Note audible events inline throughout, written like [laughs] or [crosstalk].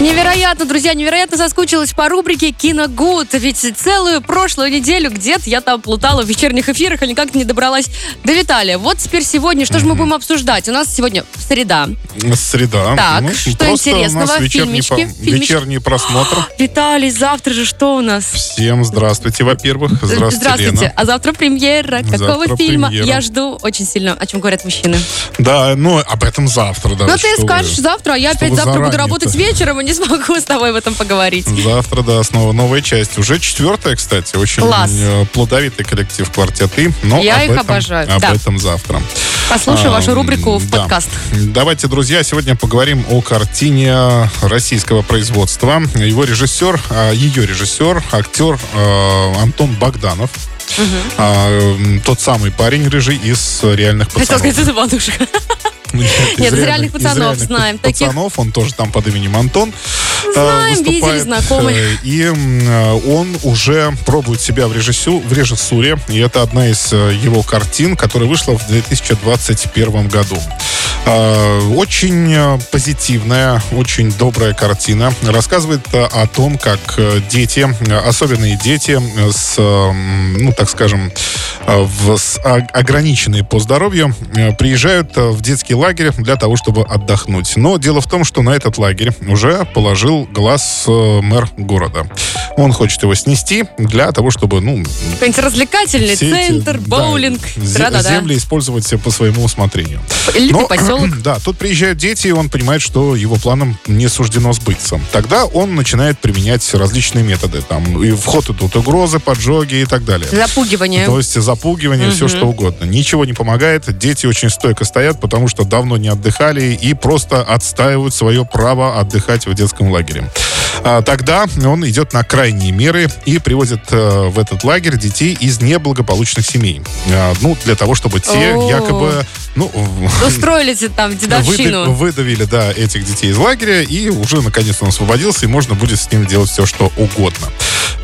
Невероятно, друзья, невероятно соскучилась по рубрике «Киногуд». Ведь целую прошлую неделю где-то я там плутала в вечерних эфирах и никак не добралась до Виталия. Вот теперь сегодня, что же мы будем обсуждать? У нас сегодня среда. Среда. Так, Ну, что интересного? У нас вечерний, по- вечерний просмотр. Виталий, завтра же что у нас? Всем здравствуйте, во-первых. Здравствуйте, Здравствуйте. Лена. А завтра премьера. Какого Завтра фильма? премьера. Я жду очень сильно. О чем говорят мужчины. Да, ну, об этом завтра. Да, Ну, ты что вы. скажешь завтра, а я что опять завтра буду работать вечером и не смогу с тобой об этом поговорить. Завтра, да, снова новая часть. Уже четвертая, кстати. Очень Класс. э, плодовитый коллектив квартеты. Но Я их этом, обожаю, Об да. этом завтра. Послушаю А, вашу рубрику в да. подкаст. Давайте, друзья, сегодня поговорим о картине российского производства. Его режиссер, а, ее режиссер, актер э, Антон Богданов. А, м, тот самый парень рыжий из реальных Хотел пацанов. сказать, это Иванушка. [laughs] Нет, Нет, из «Реальных пацанов» знаем таких. Пацанов, он тоже там под именем Антон. э, Знаем, видели, выступает. знакомы. Э, И э, он уже пробует себя в, режиссю, в режиссуре. И это одна из э, его картин, которая вышла в 2021 году. Э, Очень э, позитивная, очень добрая картина. Рассказывает э, о том, как дети, особенные дети с, ну, так скажем, в, с ограниченные по здоровью, приезжают в детский лагерь для того, чтобы отдохнуть. Но дело в том, что на этот лагерь уже положил глаз мэр города. Он хочет его снести для того, чтобы, ну, Какой-нибудь развлекательный эти, центр, да, боулинг. Да-да-да. земли использовать по своему усмотрению. Элитный Но, поселок. [clears throat] Да, тут приезжают дети, и он понимает, что его планам не суждено сбыться. Тогда он начинает применять различные методы. Там и в ход идут угрозы, поджоги и так далее. Запугивание. То есть запугивание, все Мгм. что угодно. Ничего не помогает. Дети очень стойко стоят, потому что давно не отдыхали и просто отстаивают свое право отдыхать в детском лагере. А, Тогда он идет на крайние меры и приводит э, в этот лагерь детей из неблагополучных семей. А, Ну, для того, чтобы те якобы, ну, Устроились там дедовщину. выдавили, да, этих детей из лагеря, и уже наконец он освободился, и можно будет с ним делать все, что угодно.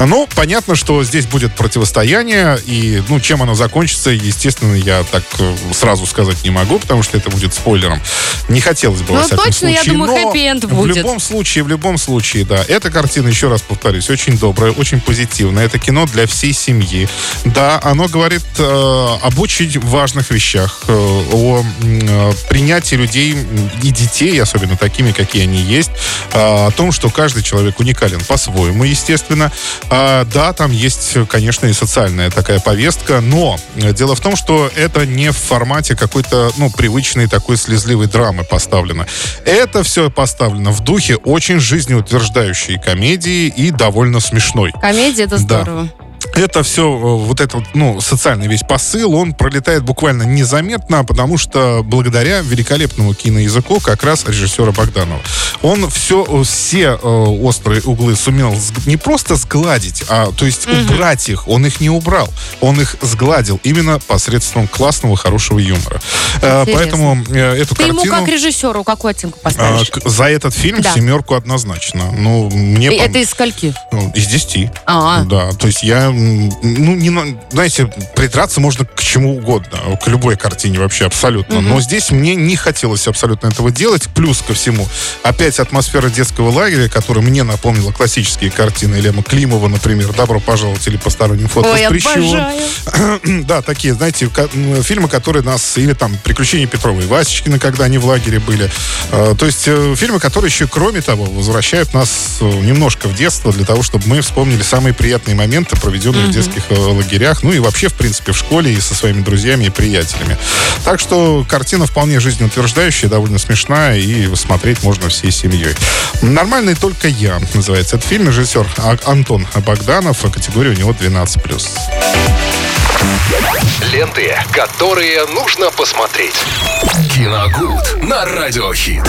Ну, понятно, что здесь будет противостояние, и, ну, чем оно закончится, естественно, я так э, сразу сказать не могу, потому что это будет спойлером. Не хотелось бы, во Ну, всяком точно, я случае, думаю, но хэппи-энд В будет. любом случае, в любом случае, да. Эта картина, еще раз повторюсь, очень добрая, очень позитивная. Это кино для всей семьи. Да, оно говорит э, об очень важных вещах, э, о э, принятии людей и детей, особенно такими, какие они есть, э, о том, что каждый человек уникален по-своему, естественно. А, да, там есть, конечно, и социальная такая повестка, но дело в том, что это не в формате какой-то, ну, привычной такой слезливой драмы поставлено. Это все поставлено в духе очень жизнеутверждающей комедии и довольно смешной. Комедия, это Да. Это все, вот этот, ну, социальный весь посыл, он пролетает буквально незаметно, потому что благодаря великолепному киноязыку как раз режиссера Богданова. Он все, все э, острые углы сумел не просто сгладить, а то есть убрать их. Он их не убрал. Он их сгладил именно посредством классного, хорошего юмора. Э, Интересно. поэтому э, эту Ты ему картину... как режиссеру какую оценку а, поставишь? к- за этот фильм Да. семерку однозначно. Ну, мне Это из скольки? ну, из десяти. А, Да, то есть я, ну, не, на- знаете, придраться можно к чему угодно, к любой картине вообще абсолютно. Но здесь мне не хотелось абсолютно этого делать. Плюс ко всему, опять атмосфера детского лагеря, которая мне напомнила классические картины Лема Климова, например, «Добро пожаловать» или «Посторонним вход Ой, воспрещен». обожаю. [clears throat] Да, такие, знаете, фильмы, которые нас... Или там «Приключения Петрова и Васечкина», когда они в лагере были. Э, То есть э, фильмы, которые еще, кроме того, возвращают нас э, немножко в детство для того, чтобы мы вспомнили самые приятные моменты, проведенные в детских э, лагерях, ну и вообще, в принципе, в школе и со своими друзьями и приятелями. Так что картина вполне жизнеутверждающая, довольно смешная, и смотреть можно всей семьей. «Нормальный только я» называется этот фильм. Режиссер А- Антон Богданов, а категория у него 12+. Ленты, которые нужно посмотреть. Киногуд на радиохит.